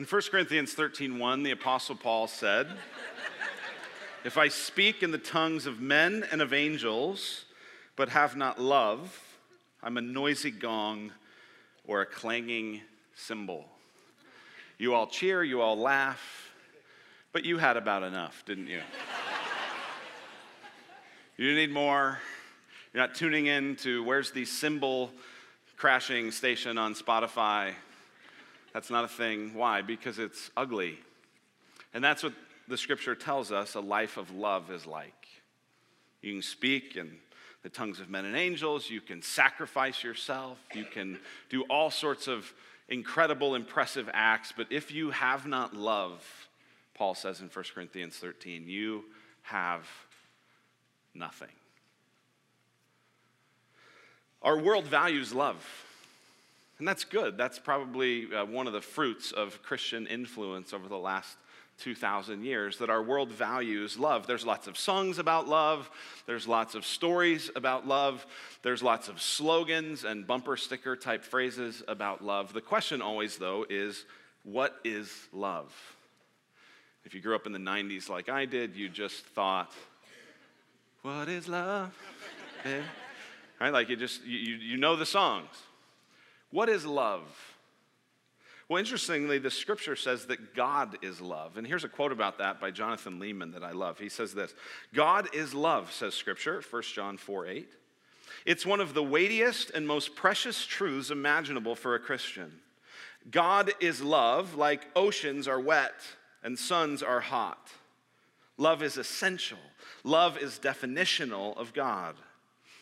In 1 Corinthians 13:1, the apostle Paul said, "If I speak in the tongues of men and of angels, but have not love, I'm a noisy gong or a clanging cymbal." You all cheer, you all laugh, but you had about enough, didn't you? you need more. You're not tuning in to where's the cymbal crashing station on Spotify. That's not a thing. Why? Because it's ugly. And that's what the scripture tells us a life of love is like. You can speak in the tongues of men and angels, you can sacrifice yourself, you can do all sorts of incredible, impressive acts, but if you have not love, Paul says in 1 Corinthians 13, you have nothing. Our world values love. And that's good. That's probably uh, one of the fruits of Christian influence over the last 2,000 years that our world values love. There's lots of songs about love, there's lots of stories about love, there's lots of slogans and bumper sticker type phrases about love. The question always, though, is what is love? If you grew up in the 90s like I did, you just thought, what is love? Eh? Right? Like you just, you, you know the songs. What is love? Well, interestingly, the scripture says that God is love. And here's a quote about that by Jonathan Leeman that I love. He says this God is love, says scripture, 1 John 4 8. It's one of the weightiest and most precious truths imaginable for a Christian. God is love, like oceans are wet and suns are hot. Love is essential, love is definitional of God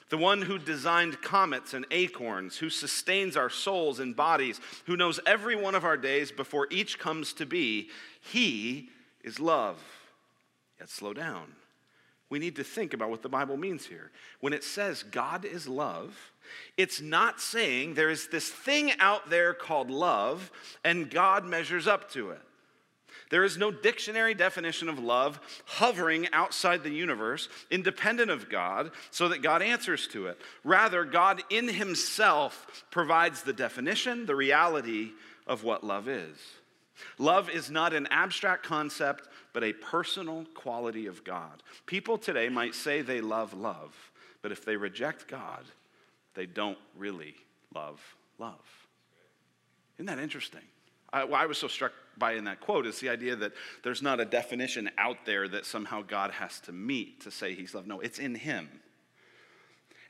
the one who designed comets and acorns, who sustains our souls and bodies, who knows every one of our days before each comes to be, he is love. Yet slow down. We need to think about what the Bible means here. When it says God is love, it's not saying there is this thing out there called love and God measures up to it. There is no dictionary definition of love hovering outside the universe, independent of God, so that God answers to it. Rather, God in Himself provides the definition, the reality of what love is. Love is not an abstract concept, but a personal quality of God. People today might say they love love, but if they reject God, they don't really love love. Isn't that interesting? I, I was so struck by in that quote is the idea that there's not a definition out there that somehow God has to meet to say he's love. No, it's in him.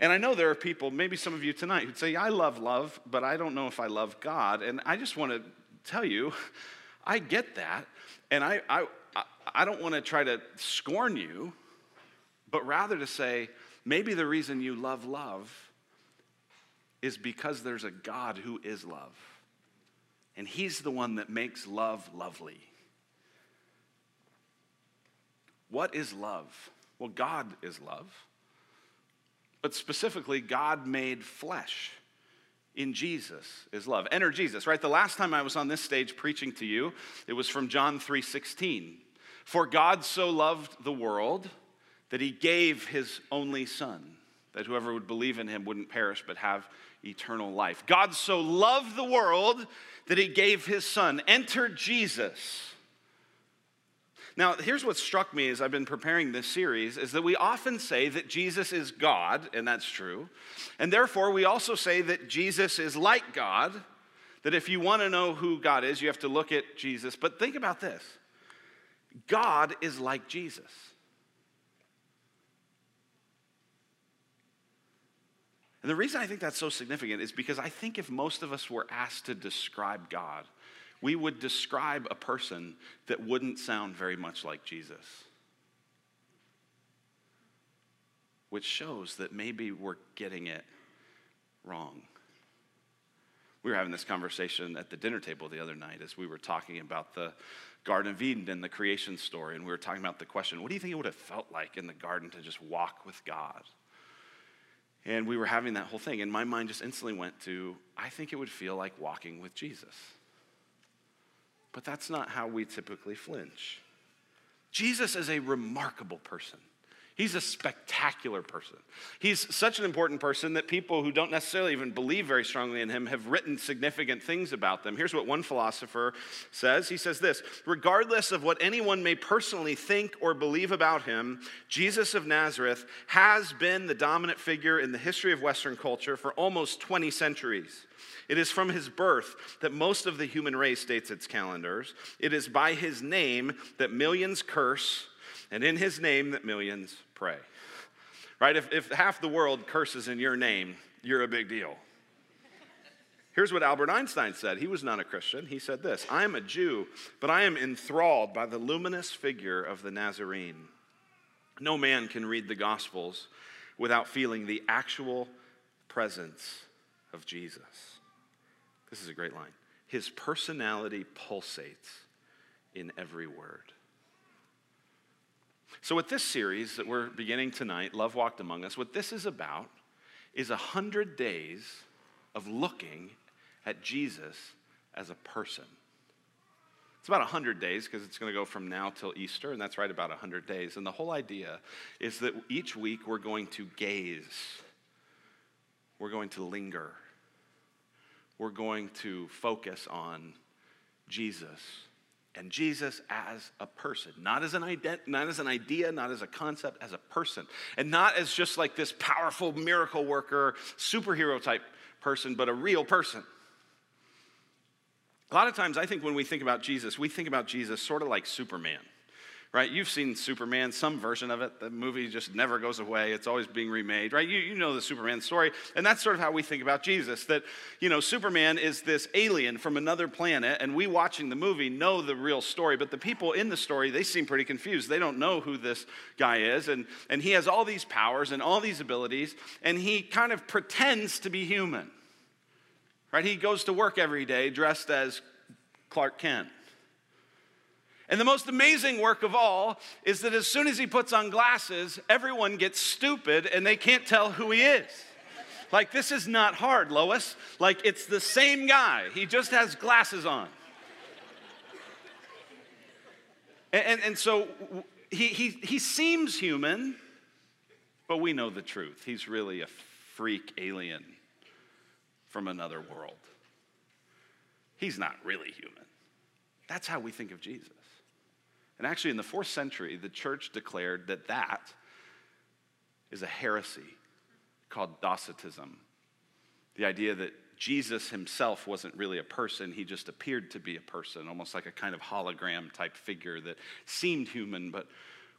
And I know there are people, maybe some of you tonight, who'd say, I love love, but I don't know if I love God. And I just want to tell you, I get that. And I, I, I don't want to try to scorn you, but rather to say, maybe the reason you love love is because there's a God who is love and He's the one that makes love lovely. What is love? Well, God is love. But specifically, God made flesh in Jesus is love. Enter Jesus, right? The last time I was on this stage preaching to you, it was from John 3:16. For God so loved the world that he gave his only son, that whoever would believe in him wouldn't perish but have eternal life. God so loved the world that he gave his son. Enter Jesus. Now, here's what struck me as I've been preparing this series is that we often say that Jesus is God, and that's true. And therefore, we also say that Jesus is like God, that if you want to know who God is, you have to look at Jesus. But think about this God is like Jesus. And the reason I think that's so significant is because I think if most of us were asked to describe God, we would describe a person that wouldn't sound very much like Jesus. Which shows that maybe we're getting it wrong. We were having this conversation at the dinner table the other night as we were talking about the Garden of Eden and the creation story, and we were talking about the question what do you think it would have felt like in the garden to just walk with God? And we were having that whole thing, and my mind just instantly went to, I think it would feel like walking with Jesus. But that's not how we typically flinch. Jesus is a remarkable person. He's a spectacular person. He's such an important person that people who don't necessarily even believe very strongly in him have written significant things about them. Here's what one philosopher says He says this Regardless of what anyone may personally think or believe about him, Jesus of Nazareth has been the dominant figure in the history of Western culture for almost 20 centuries. It is from his birth that most of the human race dates its calendars. It is by his name that millions curse, and in his name that millions pray. Right? If, if half the world curses in your name, you're a big deal. Here's what Albert Einstein said. He was not a Christian. He said this I am a Jew, but I am enthralled by the luminous figure of the Nazarene. No man can read the Gospels without feeling the actual presence of Jesus. This is a great line. His personality pulsates in every word. So, with this series that we're beginning tonight, Love Walked Among Us, what this is about is a hundred days of looking at Jesus as a person. It's about 100 days because it's going to go from now till Easter, and that's right about 100 days. And the whole idea is that each week we're going to gaze, we're going to linger, we're going to focus on Jesus and Jesus as a person, not as an, ident- not as an idea, not as a concept, as a person. And not as just like this powerful miracle worker, superhero type person, but a real person. A lot of times, I think when we think about Jesus, we think about Jesus sort of like Superman right? You've seen Superman, some version of it. The movie just never goes away. It's always being remade, right? You, you know the Superman story. And that's sort of how we think about Jesus that, you know, Superman is this alien from another planet, and we watching the movie know the real story. But the people in the story, they seem pretty confused. They don't know who this guy is. And, and he has all these powers and all these abilities, and he kind of pretends to be human, right? He goes to work every day dressed as Clark Kent and the most amazing work of all is that as soon as he puts on glasses, everyone gets stupid and they can't tell who he is. Like, this is not hard, Lois. Like, it's the same guy, he just has glasses on. And, and, and so he, he, he seems human, but we know the truth. He's really a freak alien from another world. He's not really human. That's how we think of Jesus. And actually, in the fourth century, the church declared that that is a heresy called Docetism. The idea that Jesus himself wasn't really a person, he just appeared to be a person, almost like a kind of hologram type figure that seemed human but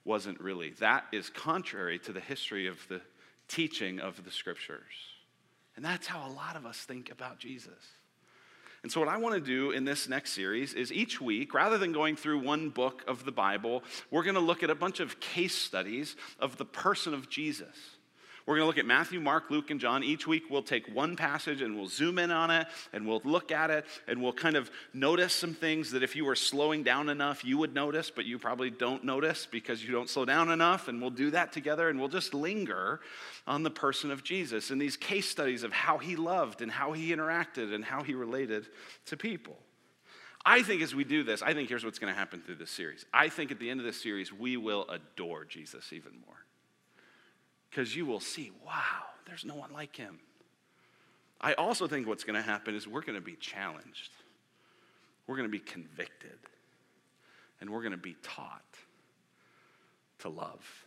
wasn't really. That is contrary to the history of the teaching of the scriptures. And that's how a lot of us think about Jesus. And so, what I want to do in this next series is each week, rather than going through one book of the Bible, we're going to look at a bunch of case studies of the person of Jesus. We're going to look at Matthew, Mark, Luke, and John. Each week we'll take one passage and we'll zoom in on it and we'll look at it and we'll kind of notice some things that if you were slowing down enough, you would notice, but you probably don't notice because you don't slow down enough. And we'll do that together and we'll just linger on the person of Jesus and these case studies of how he loved and how he interacted and how he related to people. I think as we do this, I think here's what's going to happen through this series. I think at the end of this series, we will adore Jesus even more because you will see, wow, there's no one like him. I also think what's going to happen is we're going to be challenged, we're going to be convicted, and we're going to be taught to love.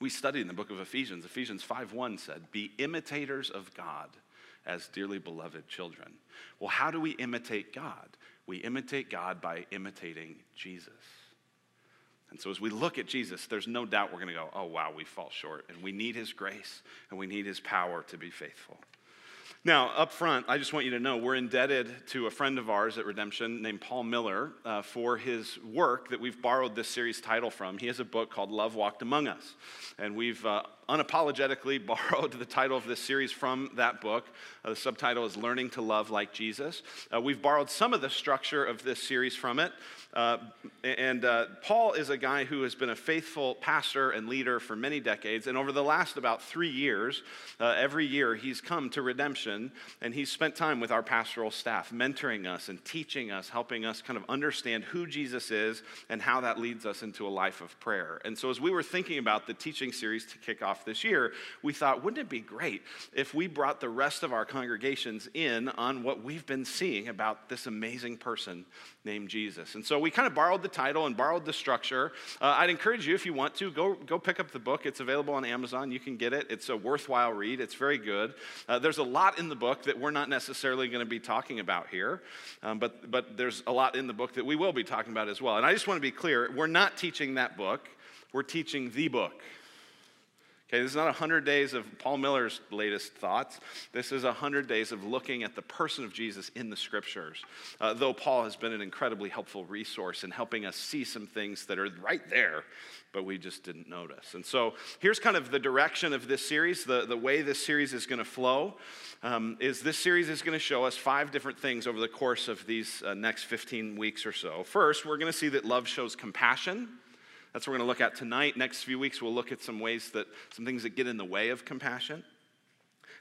We studied in the book of Ephesians. Ephesians 5:1 said, "Be imitators of God as dearly beloved children." Well, how do we imitate God? We imitate God by imitating Jesus. And so, as we look at Jesus, there's no doubt we're going to go, oh, wow, we fall short. And we need his grace and we need his power to be faithful. Now, up front, I just want you to know we're indebted to a friend of ours at Redemption named Paul Miller uh, for his work that we've borrowed this series title from. He has a book called Love Walked Among Us. And we've uh, unapologetically borrowed the title of this series from that book. Uh, the subtitle is Learning to Love Like Jesus. Uh, we've borrowed some of the structure of this series from it. Uh, and uh, Paul is a guy who has been a faithful pastor and leader for many decades. And over the last about three years, uh, every year he's come to redemption and he's spent time with our pastoral staff, mentoring us and teaching us, helping us kind of understand who Jesus is and how that leads us into a life of prayer. And so, as we were thinking about the teaching series to kick off this year, we thought, wouldn't it be great if we brought the rest of our congregations in on what we've been seeing about this amazing person named Jesus? And so, we kind of borrowed the title and borrowed the structure. Uh, I'd encourage you, if you want to, go, go pick up the book. It's available on Amazon. You can get it. It's a worthwhile read, it's very good. Uh, there's a lot in the book that we're not necessarily going to be talking about here, um, but, but there's a lot in the book that we will be talking about as well. And I just want to be clear we're not teaching that book, we're teaching the book. Okay, this is not 100 days of Paul Miller's latest thoughts. This is 100 days of looking at the person of Jesus in the scriptures. Uh, though Paul has been an incredibly helpful resource in helping us see some things that are right there, but we just didn't notice. And so here's kind of the direction of this series, the, the way this series is going to flow. Um, is this series is going to show us five different things over the course of these uh, next 15 weeks or so. First, we're going to see that love shows compassion. That's what we're going to look at tonight. Next few weeks, we'll look at some ways that, some things that get in the way of compassion.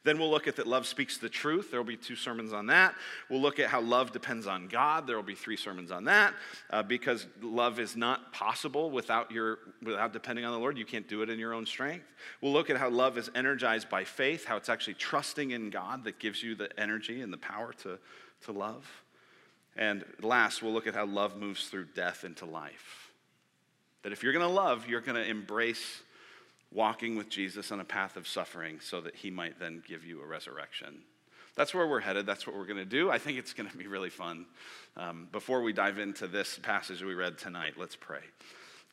Then we'll look at that love speaks the truth. There will be two sermons on that. We'll look at how love depends on God. There will be three sermons on that uh, because love is not possible without, your, without depending on the Lord. You can't do it in your own strength. We'll look at how love is energized by faith, how it's actually trusting in God that gives you the energy and the power to, to love. And last, we'll look at how love moves through death into life. That if you're going to love, you're going to embrace walking with Jesus on a path of suffering so that he might then give you a resurrection. That's where we're headed. That's what we're going to do. I think it's going to be really fun. Um, before we dive into this passage we read tonight, let's pray.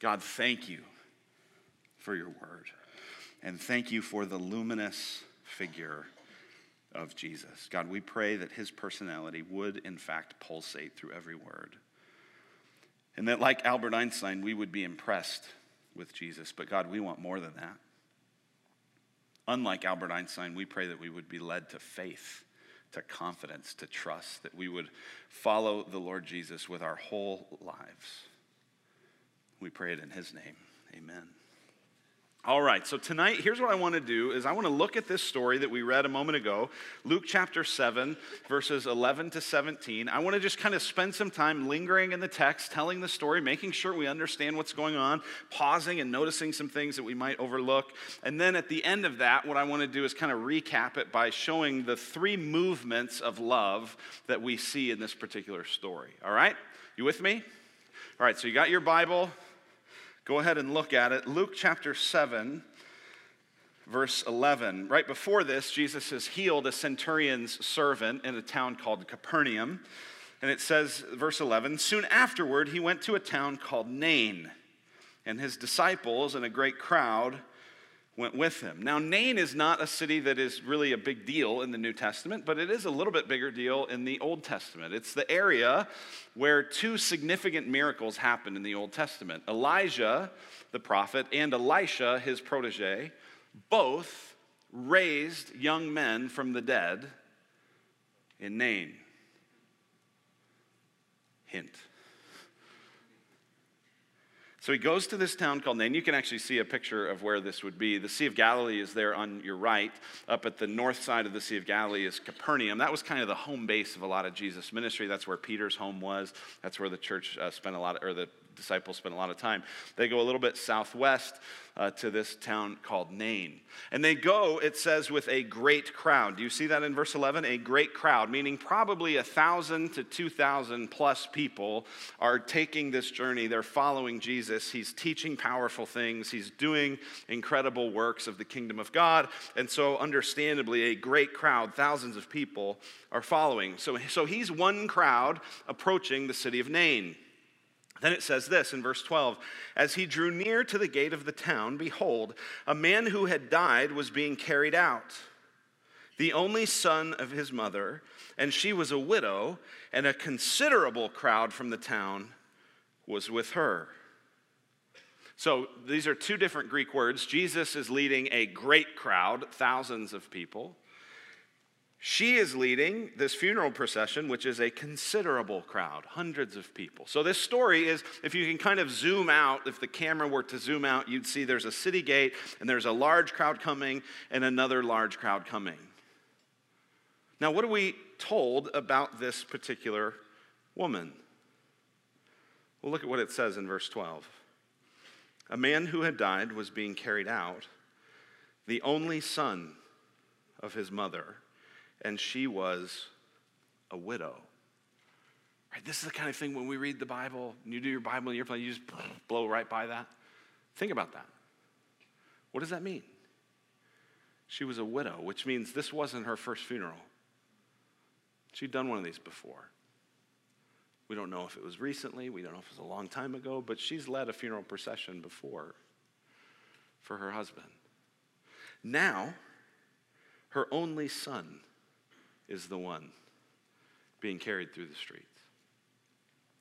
God, thank you for your word. And thank you for the luminous figure of Jesus. God, we pray that his personality would, in fact, pulsate through every word. And that, like Albert Einstein, we would be impressed with Jesus. But God, we want more than that. Unlike Albert Einstein, we pray that we would be led to faith, to confidence, to trust, that we would follow the Lord Jesus with our whole lives. We pray it in his name. Amen. All right, so tonight, here's what I want to do is I want to look at this story that we read a moment ago, Luke chapter 7, verses 11 to 17. I want to just kind of spend some time lingering in the text, telling the story, making sure we understand what's going on, pausing and noticing some things that we might overlook. And then at the end of that, what I want to do is kind of recap it by showing the three movements of love that we see in this particular story. All right? You with me? All right, so you got your Bible. Go ahead and look at it. Luke chapter 7, verse 11. Right before this, Jesus has healed a centurion's servant in a town called Capernaum. And it says, verse 11, soon afterward, he went to a town called Nain, and his disciples and a great crowd went with him. Now, Nain is not a city that is really a big deal in the New Testament, but it is a little bit bigger deal in the Old Testament. It's the area where two significant miracles happened in the Old Testament Elijah, the prophet, and Elisha, his protege, both raised young men from the dead in Nain. Hint. So he goes to this town called Nain. You can actually see a picture of where this would be. The Sea of Galilee is there on your right. Up at the north side of the Sea of Galilee is Capernaum. That was kind of the home base of a lot of Jesus' ministry. That's where Peter's home was. That's where the church uh, spent a lot, of, or the disciples spent a lot of time. They go a little bit southwest uh, to this town called Nain. And they go, it says, with a great crowd. Do you see that in verse 11? A great crowd, meaning probably a thousand to 2,000 plus people are taking this journey. They're following Jesus. He's teaching powerful things, he's doing incredible works of the kingdom of God. And so, understandably, a great crowd, thousands of people, are following. So, so he's one crowd approaching the city of Nain. Then it says this in verse 12 As he drew near to the gate of the town, behold, a man who had died was being carried out, the only son of his mother, and she was a widow, and a considerable crowd from the town was with her. So these are two different Greek words. Jesus is leading a great crowd, thousands of people. She is leading this funeral procession, which is a considerable crowd, hundreds of people. So, this story is if you can kind of zoom out, if the camera were to zoom out, you'd see there's a city gate and there's a large crowd coming and another large crowd coming. Now, what are we told about this particular woman? Well, look at what it says in verse 12. A man who had died was being carried out, the only son of his mother and she was a widow. Right, this is the kind of thing when we read the Bible, and you do your Bible in your plan, you just blow right by that. Think about that. What does that mean? She was a widow, which means this wasn't her first funeral. She'd done one of these before. We don't know if it was recently, we don't know if it was a long time ago, but she's led a funeral procession before for her husband. Now, her only son is the one being carried through the streets.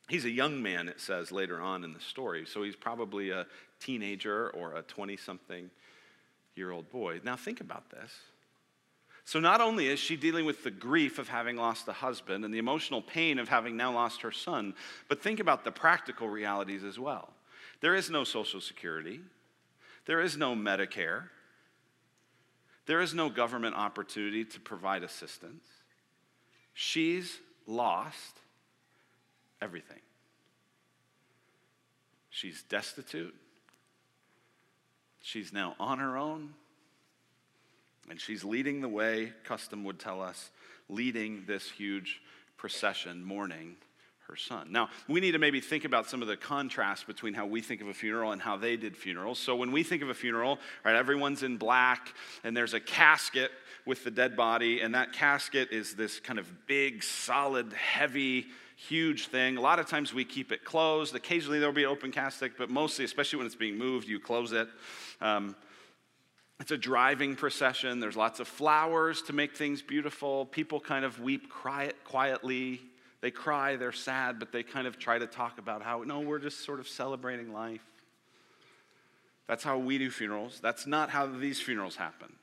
He's a young man, it says later on in the story, so he's probably a teenager or a 20 something year old boy. Now, think about this. So, not only is she dealing with the grief of having lost a husband and the emotional pain of having now lost her son, but think about the practical realities as well. There is no Social Security, there is no Medicare, there is no government opportunity to provide assistance. She's lost everything. She's destitute. She's now on her own. And she's leading the way, custom would tell us, leading this huge procession, mourning her son. Now, we need to maybe think about some of the contrast between how we think of a funeral and how they did funerals. So, when we think of a funeral, right, everyone's in black and there's a casket with the dead body, and that casket is this kind of big, solid, heavy, huge thing. A lot of times we keep it closed. Occasionally there'll be an open casket, but mostly, especially when it's being moved, you close it. Um, it's a driving procession. There's lots of flowers to make things beautiful. People kind of weep quietly. They cry, they're sad, but they kind of try to talk about how, no, we're just sort of celebrating life. That's how we do funerals. That's not how these funerals happened.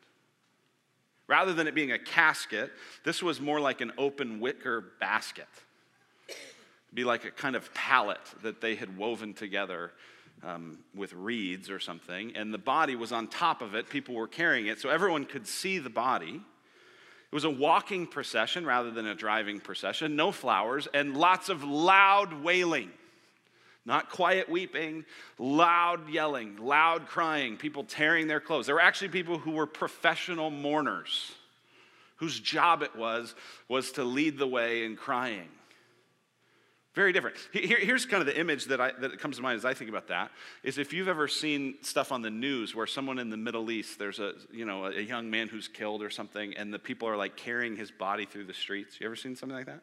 Rather than it being a casket, this was more like an open wicker basket. It'd be like a kind of pallet that they had woven together um, with reeds or something, and the body was on top of it. People were carrying it, so everyone could see the body. It was a walking procession rather than a driving procession, no flowers, and lots of loud wailing. Not quiet weeping, loud yelling, loud crying, people tearing their clothes. There were actually people who were professional mourners whose job it was was to lead the way in crying. Very different. Here, here's kind of the image that, I, that comes to mind as I think about that is if you've ever seen stuff on the news where someone in the Middle East, there's a, you know, a young man who's killed or something, and the people are like carrying his body through the streets. You ever seen something like that?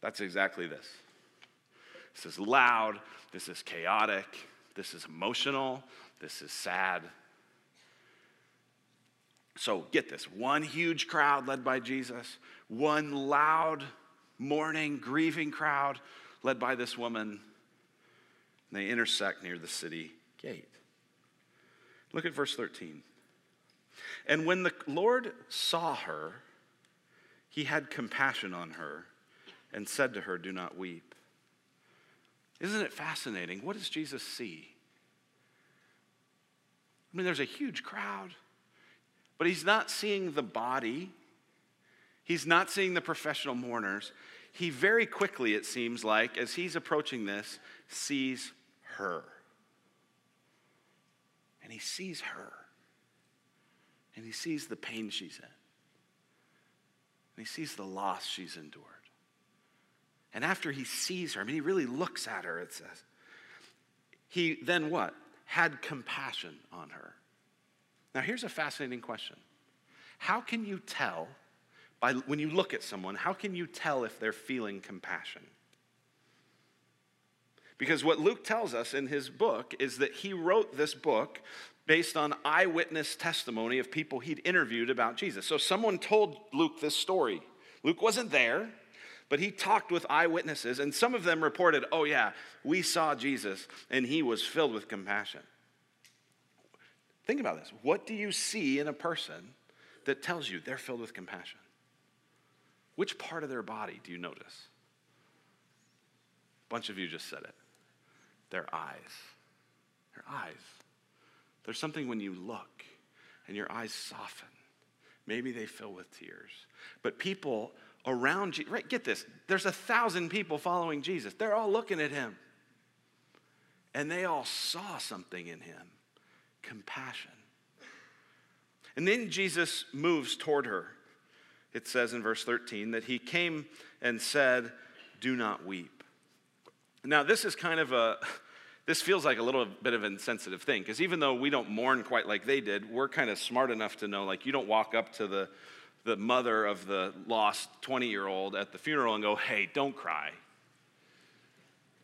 That's exactly this. This is loud. This is chaotic. This is emotional. This is sad. So get this one huge crowd led by Jesus, one loud, mourning, grieving crowd led by this woman. They intersect near the city gate. Look at verse 13. And when the Lord saw her, he had compassion on her and said to her, Do not weep. Isn't it fascinating? What does Jesus see? I mean, there's a huge crowd, but he's not seeing the body. He's not seeing the professional mourners. He very quickly, it seems like, as he's approaching this, sees her. And he sees her. And he sees the pain she's in. And he sees the loss she's endured. And after he sees her, I mean, he really looks at her, it says. He then what? Had compassion on her. Now, here's a fascinating question How can you tell, by, when you look at someone, how can you tell if they're feeling compassion? Because what Luke tells us in his book is that he wrote this book based on eyewitness testimony of people he'd interviewed about Jesus. So someone told Luke this story. Luke wasn't there, but he talked with eyewitnesses, and some of them reported, Oh, yeah, we saw Jesus, and he was filled with compassion. Think about this. What do you see in a person that tells you they're filled with compassion? Which part of their body do you notice? A bunch of you just said it. Their eyes. Their eyes. There's something when you look and your eyes soften. Maybe they fill with tears. But people around you, right, get this. There's a thousand people following Jesus. They're all looking at him. And they all saw something in him compassion. And then Jesus moves toward her. It says in verse 13 that he came and said, Do not weep. Now, this is kind of a, this feels like a little bit of an insensitive thing because even though we don't mourn quite like they did, we're kind of smart enough to know like you don't walk up to the, the mother of the lost 20 year old at the funeral and go, Hey, don't cry.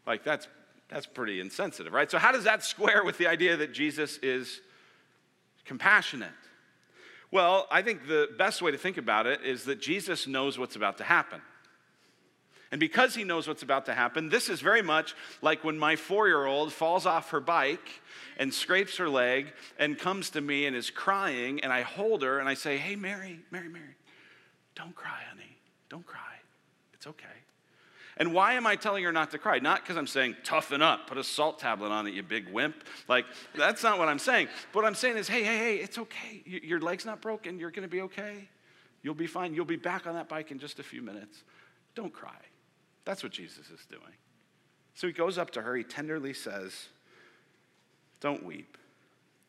Like that's that's pretty insensitive, right? So, how does that square with the idea that Jesus is compassionate? Well, I think the best way to think about it is that Jesus knows what's about to happen. And because he knows what's about to happen, this is very much like when my four year old falls off her bike and scrapes her leg and comes to me and is crying, and I hold her and I say, Hey, Mary, Mary, Mary, don't cry, honey. Don't cry. It's okay. And why am I telling her not to cry? Not because I'm saying, toughen up, put a salt tablet on it, you big wimp. Like, that's not what I'm saying. What I'm saying is, hey, hey, hey, it's okay. Your leg's not broken. You're going to be okay. You'll be fine. You'll be back on that bike in just a few minutes. Don't cry. That's what Jesus is doing. So he goes up to her. He tenderly says, Don't weep.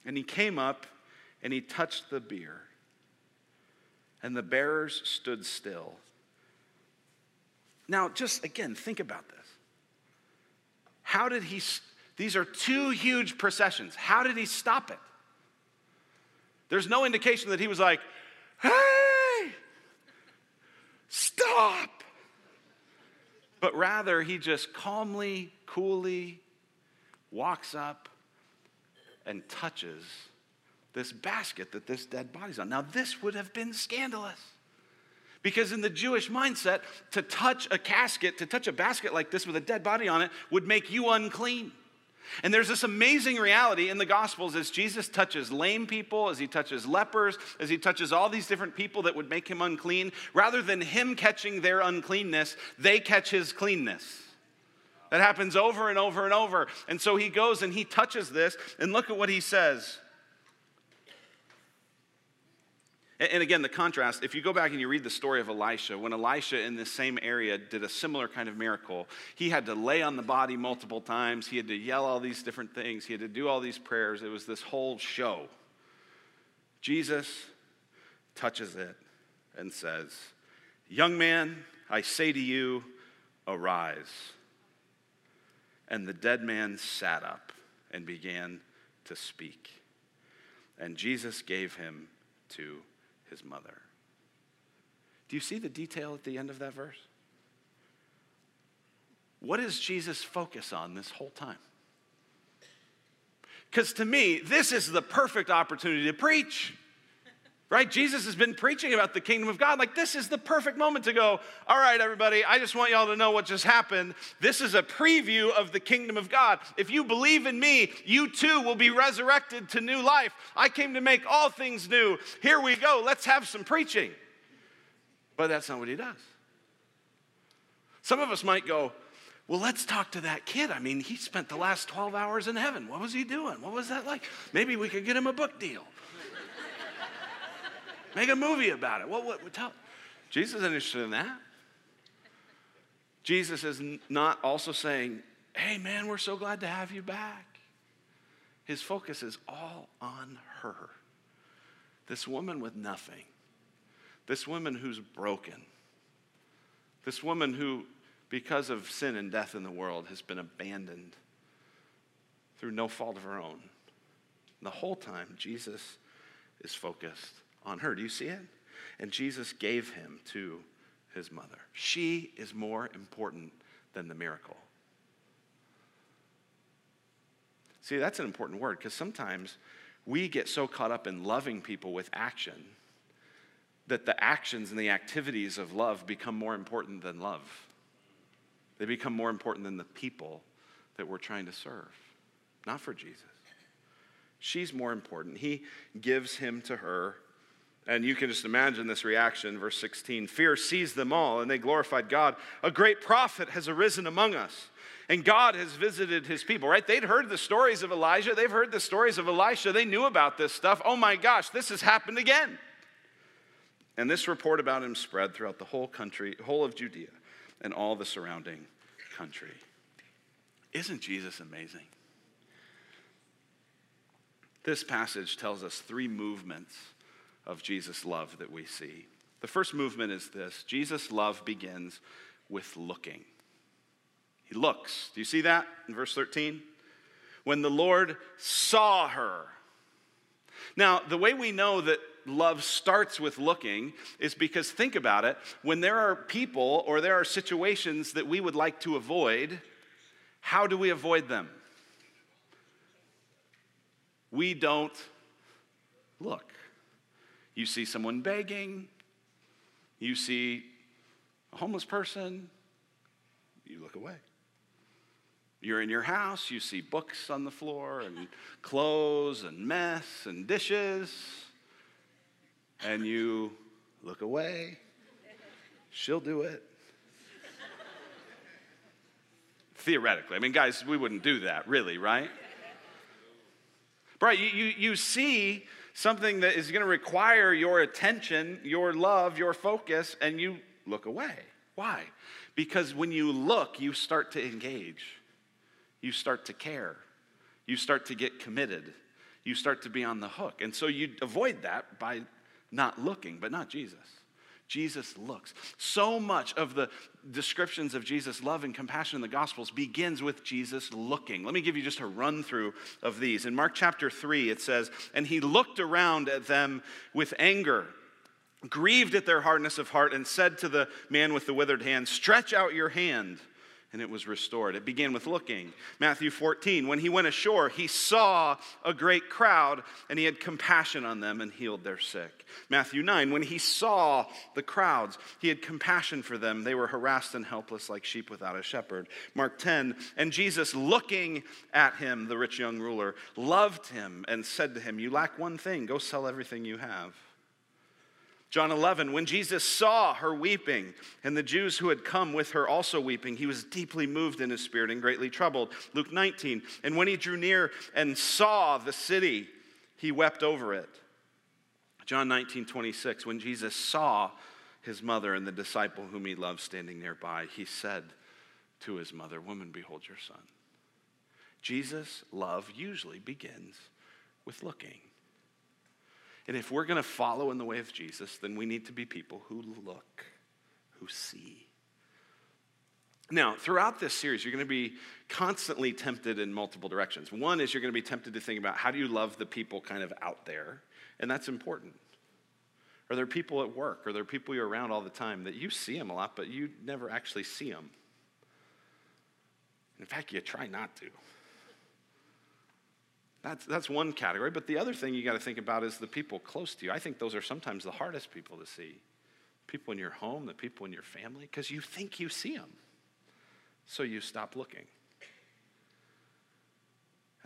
And he came up and he touched the bier. And the bearers stood still now, just again, think about this. How did he, these are two huge processions. How did he stop it? There's no indication that he was like, hey, stop. But rather, he just calmly, coolly walks up and touches this basket that this dead body's on. Now, this would have been scandalous. Because in the Jewish mindset, to touch a casket, to touch a basket like this with a dead body on it, would make you unclean. And there's this amazing reality in the Gospels as Jesus touches lame people, as he touches lepers, as he touches all these different people that would make him unclean. Rather than him catching their uncleanness, they catch his cleanness. That happens over and over and over. And so he goes and he touches this, and look at what he says. And again, the contrast, if you go back and you read the story of Elisha, when Elisha in this same area did a similar kind of miracle, he had to lay on the body multiple times. He had to yell all these different things. He had to do all these prayers. It was this whole show. Jesus touches it and says, Young man, I say to you, arise. And the dead man sat up and began to speak. And Jesus gave him to his mother. Do you see the detail at the end of that verse? What does Jesus focus on this whole time? Because to me, this is the perfect opportunity to preach right? Jesus has been preaching about the kingdom of God. Like, this is the perfect moment to go, all right, everybody, I just want y'all to know what just happened. This is a preview of the kingdom of God. If you believe in me, you too will be resurrected to new life. I came to make all things new. Here we go. Let's have some preaching. But that's not what he does. Some of us might go, well, let's talk to that kid. I mean, he spent the last 12 hours in heaven. What was he doing? What was that like? Maybe we could get him a book deal. Make a movie about it. What, what, what tell? Jesus isn't interested in that. Jesus is not also saying, hey, man, we're so glad to have you back. His focus is all on her. This woman with nothing. This woman who's broken. This woman who, because of sin and death in the world, has been abandoned through no fault of her own. the whole time, Jesus is focused on her. Do you see it? And Jesus gave him to his mother. She is more important than the miracle. See, that's an important word because sometimes we get so caught up in loving people with action that the actions and the activities of love become more important than love. They become more important than the people that we're trying to serve, not for Jesus. She's more important. He gives him to her. And you can just imagine this reaction, verse 16. Fear seized them all, and they glorified God. A great prophet has arisen among us, and God has visited his people, right? They'd heard the stories of Elijah, they've heard the stories of Elisha, they knew about this stuff. Oh my gosh, this has happened again. And this report about him spread throughout the whole country, whole of Judea, and all the surrounding country. Isn't Jesus amazing? This passage tells us three movements of Jesus' love that we see. The first movement is this Jesus' love begins with looking. He looks. Do you see that in verse 13? When the Lord saw her. Now, the way we know that love starts with looking is because think about it. When there are people or there are situations that we would like to avoid, how do we avoid them? We don't look. You see someone begging, you see a homeless person, you look away. You're in your house, you see books on the floor and clothes and mess and dishes, and you look away. She'll do it. Theoretically. I mean, guys, we wouldn't do that, really, right? Right, you, you, you see something that is going to require your attention, your love, your focus, and you look away. Why? Because when you look, you start to engage, you start to care, you start to get committed, you start to be on the hook. And so you avoid that by not looking, but not Jesus. Jesus looks. So much of the descriptions of Jesus' love and compassion in the Gospels begins with Jesus looking. Let me give you just a run through of these. In Mark chapter 3, it says, And he looked around at them with anger, grieved at their hardness of heart, and said to the man with the withered hand, Stretch out your hand and it was restored. It began with looking. Matthew 14, when he went ashore, he saw a great crowd and he had compassion on them and healed their sick. Matthew 9, when he saw the crowds, he had compassion for them. They were harassed and helpless like sheep without a shepherd. Mark 10, and Jesus, looking at him, the rich young ruler, loved him and said to him, You lack one thing, go sell everything you have John 11, when Jesus saw her weeping and the Jews who had come with her also weeping, he was deeply moved in his spirit and greatly troubled. Luke 19, and when he drew near and saw the city, he wept over it. John 19, 26, when Jesus saw his mother and the disciple whom he loved standing nearby, he said to his mother, Woman, behold your son. Jesus' love usually begins with looking. And if we're going to follow in the way of Jesus, then we need to be people who look, who see. Now, throughout this series, you're going to be constantly tempted in multiple directions. One is you're going to be tempted to think about how do you love the people kind of out there, and that's important. Are there people at work? Are there people you're around all the time that you see them a lot, but you never actually see them? In fact, you try not to. That's, that's one category. But the other thing you got to think about is the people close to you. I think those are sometimes the hardest people to see. People in your home, the people in your family, because you think you see them. So you stop looking.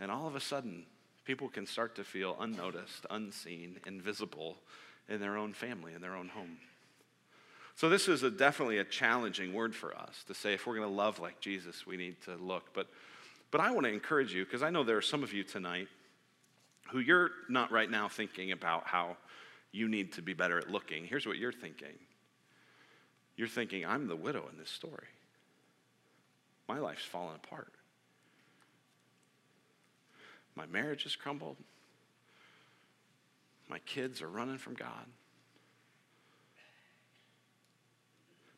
And all of a sudden, people can start to feel unnoticed, unseen, invisible in their own family, in their own home. So, this is a, definitely a challenging word for us to say if we're going to love like Jesus, we need to look. But but I want to encourage you, because I know there are some of you tonight who you're not right now thinking about how you need to be better at looking. Here's what you're thinking you're thinking, I'm the widow in this story. My life's fallen apart. My marriage has crumbled. My kids are running from God.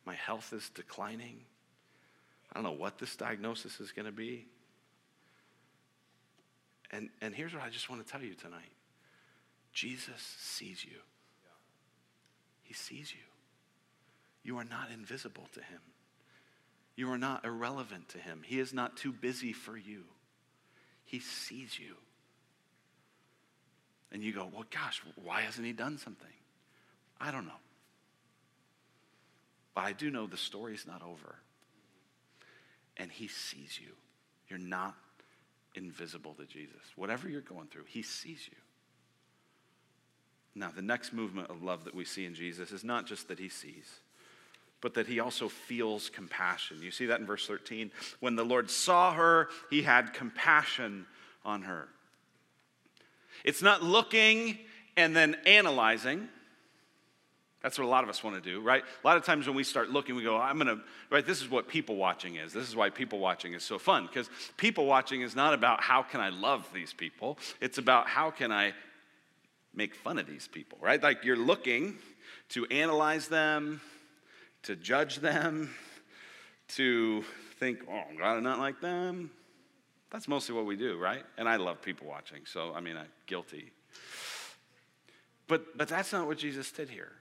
My health is declining. I don't know what this diagnosis is going to be. And, and here's what I just want to tell you tonight Jesus sees you, He sees you. You are not invisible to Him, you are not irrelevant to Him. He is not too busy for you, He sees you. And you go, well, gosh, why hasn't He done something? I don't know. But I do know the story's not over. and He sees you. You're not invisible to Jesus. Whatever you're going through, He sees you. Now, the next movement of love that we see in Jesus is not just that He sees, but that He also feels compassion. You see that in verse 13. When the Lord saw her, He had compassion on her. It's not looking and then analyzing. That's what a lot of us want to do, right? A lot of times when we start looking, we go, I'm going to, right? This is what people watching is. This is why people watching is so fun because people watching is not about how can I love these people, it's about how can I make fun of these people, right? Like you're looking to analyze them, to judge them, to think, oh, God, I'm not like them. That's mostly what we do, right? And I love people watching, so I mean, I'm guilty. But, but that's not what Jesus did here.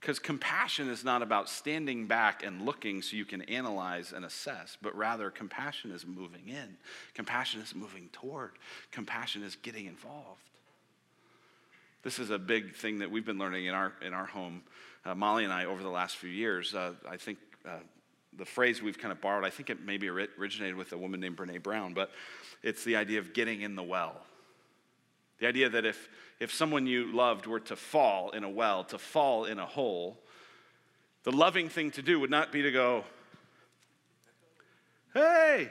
Because compassion is not about standing back and looking so you can analyze and assess, but rather compassion is moving in. Compassion is moving toward. Compassion is getting involved. This is a big thing that we've been learning in our, in our home. Uh, Molly and I, over the last few years, uh, I think uh, the phrase we've kind of borrowed, I think it maybe originated with a woman named Brene Brown, but it's the idea of getting in the well. The idea that if, if someone you loved were to fall in a well, to fall in a hole, the loving thing to do would not be to go, Hey,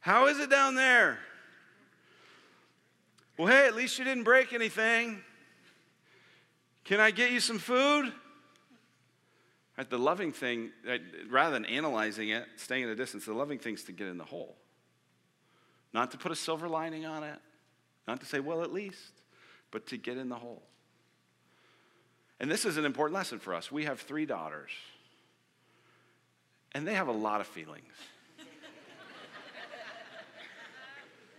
how is it down there? Well, hey, at least you didn't break anything. Can I get you some food? Right, the loving thing, rather than analyzing it, staying at a distance, the loving thing is to get in the hole. Not to put a silver lining on it, not to say, well, at least, but to get in the hole. And this is an important lesson for us. We have three daughters, and they have a lot of feelings.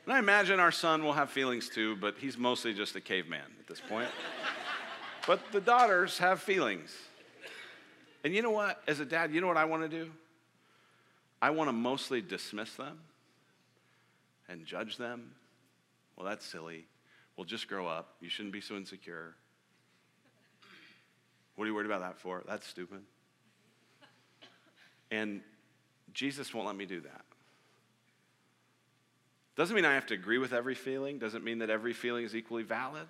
and I imagine our son will have feelings too, but he's mostly just a caveman at this point. but the daughters have feelings. And you know what? As a dad, you know what I want to do? I want to mostly dismiss them and judge them well, that's silly. Well, just grow up. You shouldn't be so insecure. What are you worried about that for? That's stupid. And Jesus won't let me do that. Doesn't mean I have to agree with every feeling, doesn't mean that every feeling is equally valid.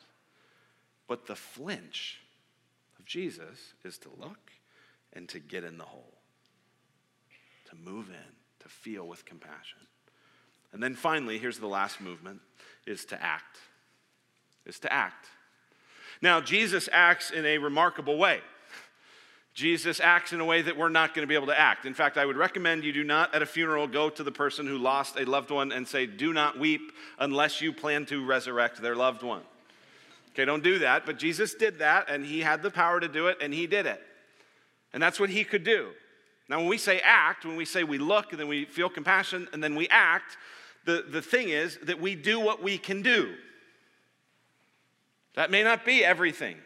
But the flinch of Jesus is to look and to get in the hole, to move in, to feel with compassion. And then finally, here's the last movement is to act. Is to act. Now, Jesus acts in a remarkable way. Jesus acts in a way that we're not going to be able to act. In fact, I would recommend you do not at a funeral go to the person who lost a loved one and say, Do not weep unless you plan to resurrect their loved one. Okay, don't do that. But Jesus did that, and he had the power to do it, and he did it. And that's what he could do. Now, when we say act, when we say we look and then we feel compassion and then we act, the, the thing is that we do what we can do. That may not be everything.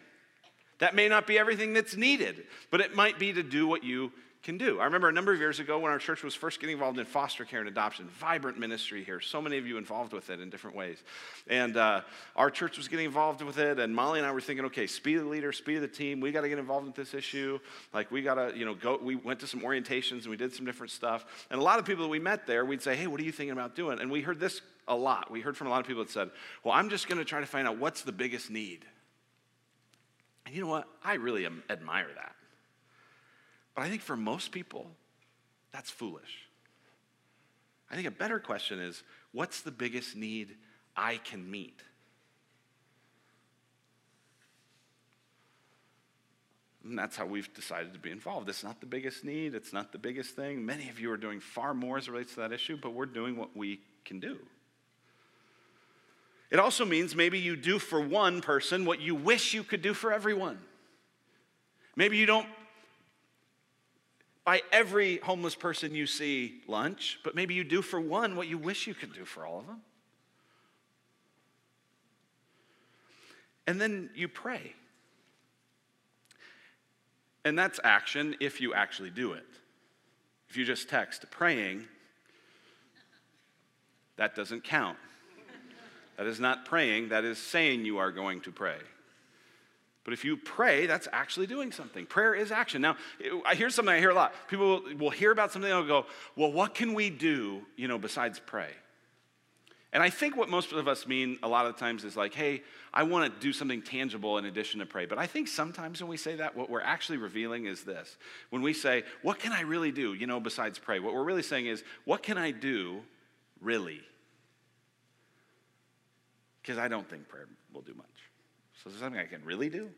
That may not be everything that's needed, but it might be to do what you can do. I remember a number of years ago when our church was first getting involved in foster care and adoption, vibrant ministry here, so many of you involved with it in different ways. And uh, our church was getting involved with it, and Molly and I were thinking, okay, speed of the leader, speed of the team, we got to get involved with this issue. Like, we got to, you know, go. We went to some orientations and we did some different stuff. And a lot of people that we met there, we'd say, hey, what are you thinking about doing? And we heard this a lot. We heard from a lot of people that said, well, I'm just going to try to find out what's the biggest need. And you know what? I really admire that. But I think for most people, that's foolish. I think a better question is what's the biggest need I can meet? And that's how we've decided to be involved. It's not the biggest need, it's not the biggest thing. Many of you are doing far more as it relates to that issue, but we're doing what we can do. It also means maybe you do for one person what you wish you could do for everyone. Maybe you don't buy every homeless person you see lunch, but maybe you do for one what you wish you could do for all of them. And then you pray. And that's action if you actually do it. If you just text praying, that doesn't count. That is not praying, that is saying you are going to pray. But if you pray, that's actually doing something. Prayer is action. Now, I hear something I hear a lot. People will hear about something and they'll go, well, what can we do, you know, besides pray? And I think what most of us mean a lot of times is like, hey, I want to do something tangible in addition to pray. But I think sometimes when we say that, what we're actually revealing is this. When we say, what can I really do, you know, besides pray? What we're really saying is, what can I do really? Because I don't think prayer will do much. So is there something I can really do?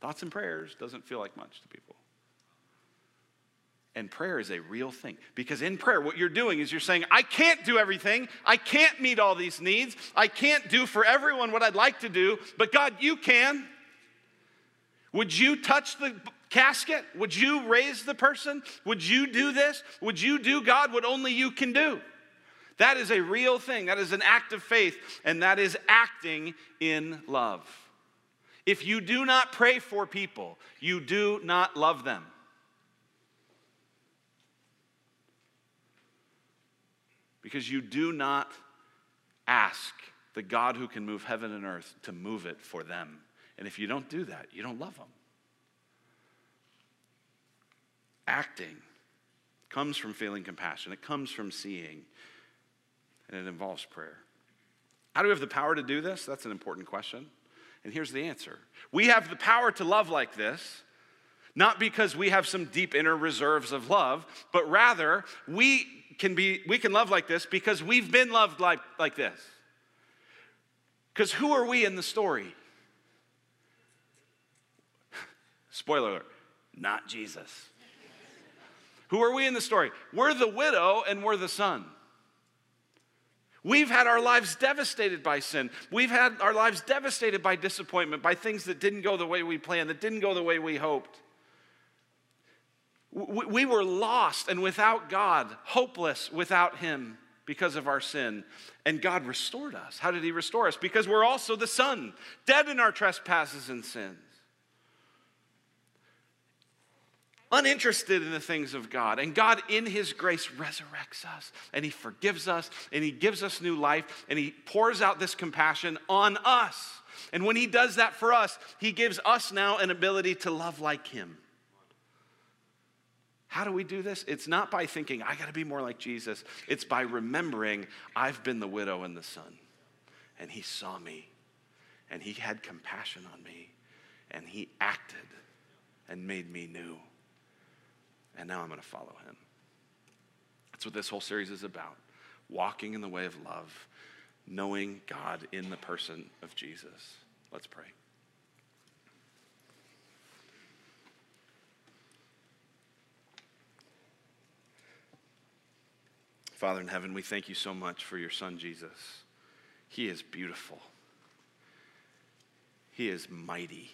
Thoughts and prayers doesn't feel like much to people. And prayer is a real thing. Because in prayer, what you're doing is you're saying, I can't do everything. I can't meet all these needs. I can't do for everyone what I'd like to do. But God, you can. Would you touch the casket? Would you raise the person? Would you do this? Would you do, God, what only you can do? That is a real thing. That is an act of faith, and that is acting in love. If you do not pray for people, you do not love them. because you do not ask the God who can move heaven and earth to move it for them. And if you don't do that, you don't love them. Acting comes from feeling compassion, it comes from seeing, and it involves prayer. How do we have the power to do this? That's an important question. And here's the answer We have the power to love like this, not because we have some deep inner reserves of love, but rather we can be we can love like this because we've been loved like, like this. Because who are we in the story? Spoiler alert, not Jesus. who are we in the story? We're the widow and we're the son. We've had our lives devastated by sin. We've had our lives devastated by disappointment, by things that didn't go the way we planned, that didn't go the way we hoped. We were lost and without God, hopeless without Him because of our sin. And God restored us. How did He restore us? Because we're also the Son, dead in our trespasses and sins. Uninterested in the things of God. And God, in His grace, resurrects us and He forgives us and He gives us new life and He pours out this compassion on us. And when He does that for us, He gives us now an ability to love like Him. How do we do this? It's not by thinking, I got to be more like Jesus. It's by remembering, I've been the widow and the son. And he saw me, and he had compassion on me, and he acted and made me new. And now I'm going to follow him. That's what this whole series is about walking in the way of love, knowing God in the person of Jesus. Let's pray. Father in heaven, we thank you so much for your son, Jesus. He is beautiful, he is mighty,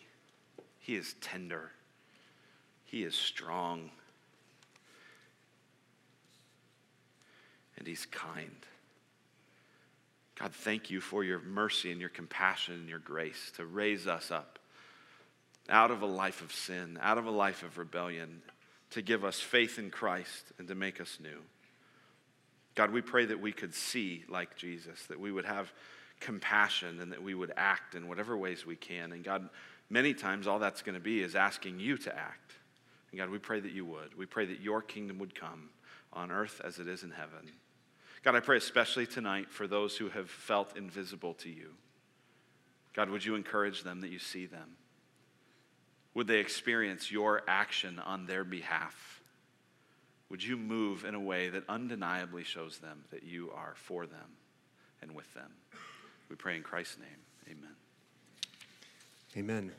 he is tender, he is strong, and he's kind. God, thank you for your mercy and your compassion and your grace to raise us up out of a life of sin, out of a life of rebellion, to give us faith in Christ and to make us new. God, we pray that we could see like Jesus, that we would have compassion and that we would act in whatever ways we can. And God, many times all that's going to be is asking you to act. And God, we pray that you would. We pray that your kingdom would come on earth as it is in heaven. God, I pray especially tonight for those who have felt invisible to you. God, would you encourage them that you see them? Would they experience your action on their behalf? would you move in a way that undeniably shows them that you are for them and with them? We pray in Christ's name. Amen. Amen.